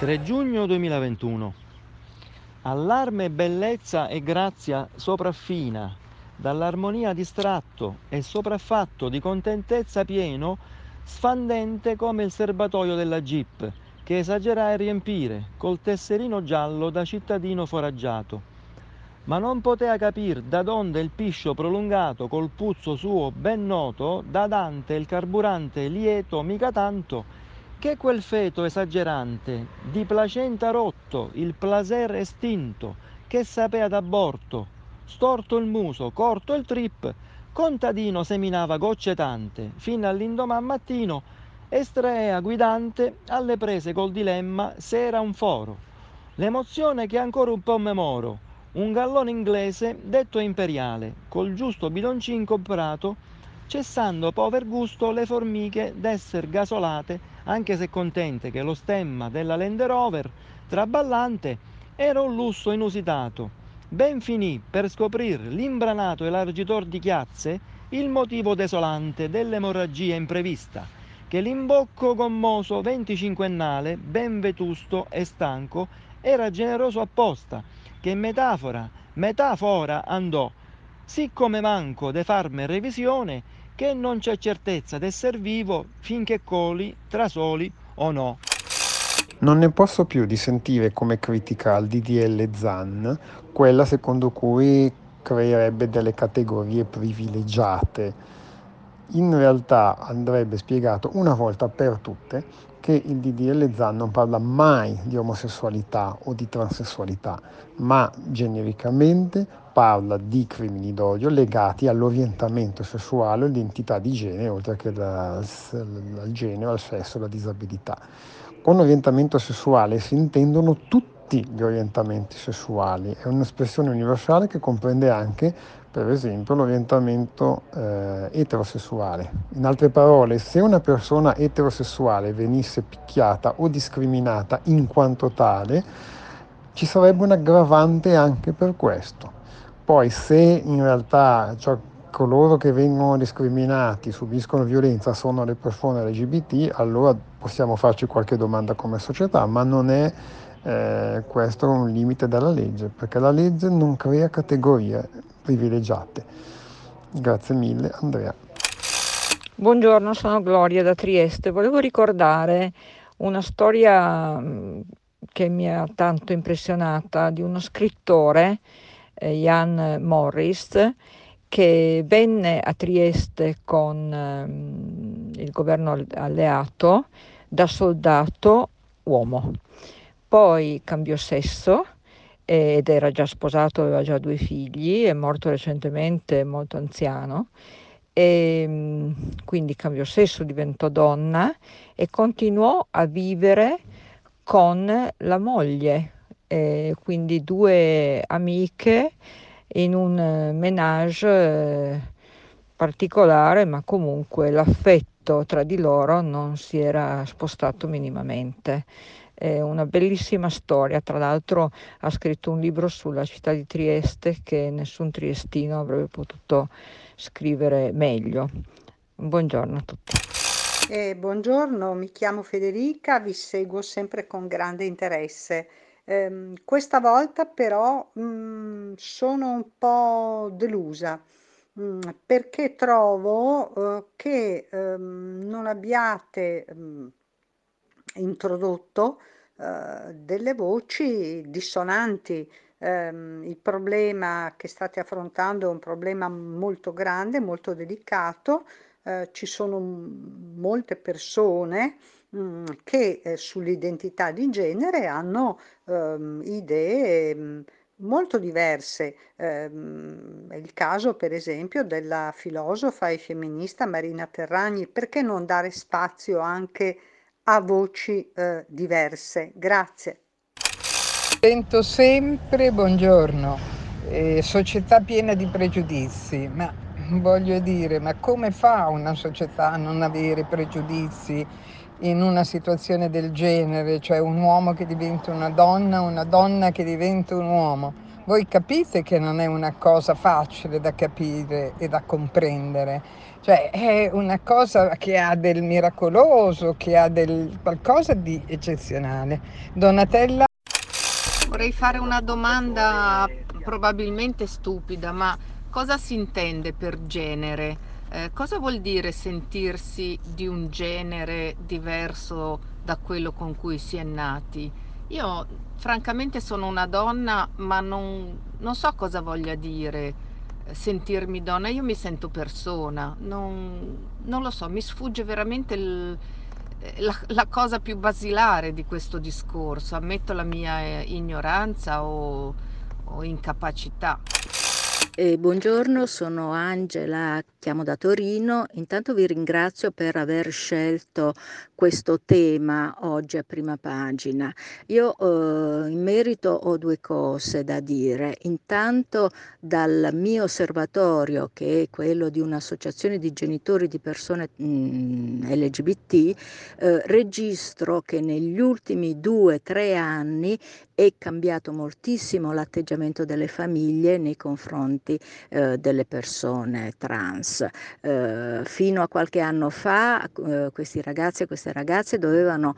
3 giugno 2021. Allarme bellezza e grazia sopraffina, dall'armonia distratto e sopraffatto di contentezza pieno, sfandente come il serbatoio della jeep, che esagerai riempire col tesserino giallo da cittadino foraggiato. Ma non potea capir da donde il piscio prolungato col puzzo suo ben noto, da Dante il carburante lieto mica tanto, che quel feto esagerante, di placenta rotto, il plaser estinto, che sapea d'aborto, storto il muso, corto il trip, contadino seminava gocce tante, fino all'indomani mattino, estraea guidante alle prese col dilemma se era un foro. L'emozione che ancora un po' memoro, un gallone inglese detto imperiale, col giusto bidoncin comprato, cessando pover gusto le formiche d'esser gasolate anche se contente che lo stemma della Land Rover, traballante, era un lusso inusitato. Ben finì per scoprire l'imbranato elargitor di chiazze il motivo desolante dell'emorragia imprevista, che l'imbocco gommoso venticinquennale, ben vetusto e stanco, era generoso apposta, che metafora, metafora andò, siccome manco de farme revisione, che non c'è certezza d'esser vivo finché coli, trasoli o no. Non ne posso più di sentire come critica al DDL ZAN quella secondo cui creerebbe delle categorie privilegiate. In realtà andrebbe spiegato una volta per tutte che il DDL ZAN non parla mai di omosessualità o di transessualità, ma genericamente parla di crimini d'odio legati all'orientamento sessuale all'identità di genere, oltre che al, al genere, al sesso, alla disabilità. Con orientamento sessuale si intendono tutti gli orientamenti sessuali, è un'espressione universale che comprende anche, per esempio, l'orientamento eh, eterosessuale. In altre parole, se una persona eterosessuale venisse picchiata o discriminata in quanto tale, ci sarebbe un aggravante anche per questo. Poi se in realtà cioè, coloro che vengono discriminati, subiscono violenza, sono le persone LGBT, allora possiamo farci qualche domanda come società, ma non è eh, questo un limite della legge, perché la legge non crea categorie privilegiate. Grazie mille Andrea. Buongiorno, sono Gloria da Trieste. Volevo ricordare una storia mm, che mi ha tanto impressionata di uno scrittore eh, Jan Morris, che venne a Trieste con ehm, il governo alleato da soldato uomo. Poi cambiò sesso ed era già sposato, aveva già due figli, è morto recentemente, molto anziano, e ehm, quindi cambiò sesso, diventò donna e continuò a vivere con la moglie, eh, quindi due amiche in un menage eh, particolare, ma comunque l'affetto tra di loro non si era spostato minimamente. È una bellissima storia, tra l'altro ha scritto un libro sulla città di Trieste che nessun triestino avrebbe potuto scrivere meglio. Buongiorno a tutti. Eh, buongiorno, mi chiamo Federica, vi seguo sempre con grande interesse. Ehm, questa volta però, mhmm, sono un po' delusa, mhmm, perché trovo, uhm, che, uhm, non abbiate, mhmm, introdotto, uhm, delle voci dissonanti. Ehm, il problema che state affrontando è un problema molto grande, molto delicato, uhm, ci sono molte persone Mhmm, che, ehm, sull'identità di genere hanno, uhm, idee, mhmm, molto diverse. Ehm, è il caso per esempio della filosofa e femminista Marina Terragni. Perché non dare spazio anche a voci, uhm, diverse? Grazie. Sento sempre buongiorno, ehm, società piena di pregiudizi, ma voglio dire, ma come fa una società a non avere pregiudizi? in una situazione del genere, cioè un uomo che diventa una donna, una donna che diventa un uomo. Voi capite che non è una cosa facile da capire e da comprendere, cioè è una cosa che ha del miracoloso, che ha del qualcosa di eccezionale. Donatella? Vorrei fare una domanda probabilmente stupida, ma cosa si intende per genere? Eh, cosa vuol dire sentirsi di un genere diverso da quello con cui si è nati? Io francamente sono una donna, ma non, non so cosa voglia dire eh, sentirmi donna. Io mi sento persona, non, non lo so, mi sfugge veramente il, eh, la, la, cosa più basilare di questo discorso. Ammetto la mia eh, ignoranza o, o incapacità. Eh, buongiorno, sono Angela, chiamo da Torino. Intanto vi ringrazio per aver scelto questo tema oggi a prima pagina. Io eh, in merito ho due cose da dire. Intanto dal mio osservatorio, che è quello di un'associazione di genitori di persone mh, mm, LGBT, eh, registro che negli ultimi due o tre anni è cambiato moltissimo l'atteggiamento delle famiglie nei confronti eh, delle persone trans. Eh, fino a qualche anno fa eh, questi ragazzi e queste ragazze dovevano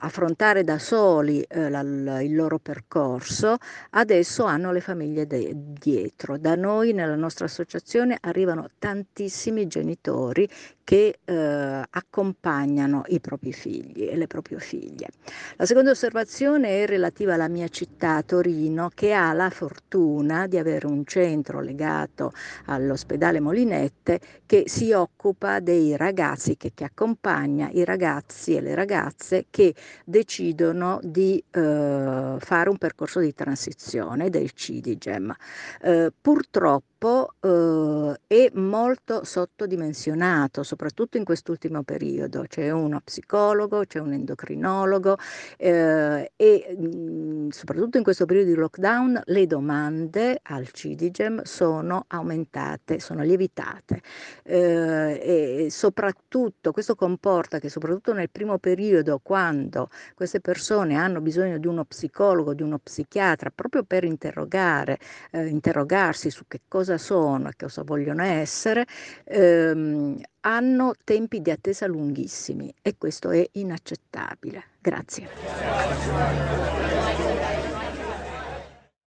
affrontare da soli eh, la, il loro percorso, adesso hanno le famiglie de- dietro. Da noi, nella nostra associazione, arrivano tantissimi genitori che eh, accompagnano i propri figli e le proprie figlie. La seconda osservazione è relativa alla mia città, Torino, che ha la fortuna di avere un centro legato all'ospedale Molinette che si occupa dei ragazzi, che, che accompagna i ragazzi e le ragazze che decidono di eh, fare un percorso di transizione del CIDIGEM. Eh, purtroppo purtroppo eh, è molto sottodimensionato, soprattutto in quest'ultimo periodo. C'è uno psicologo, c'è un endocrinologo eh, e mh, mm, soprattutto in questo periodo di lockdown le domande al CIDIGEM sono aumentate, sono lievitate eh, e soprattutto questo comporta che soprattutto nel primo periodo quando queste persone hanno bisogno di uno psicologo, di uno psichiatra proprio per interrogare, eh, interrogarsi su che cosa cosa sono e cosa vogliono essere, ehm, hanno tempi di attesa lunghissimi e questo è inaccettabile. Grazie.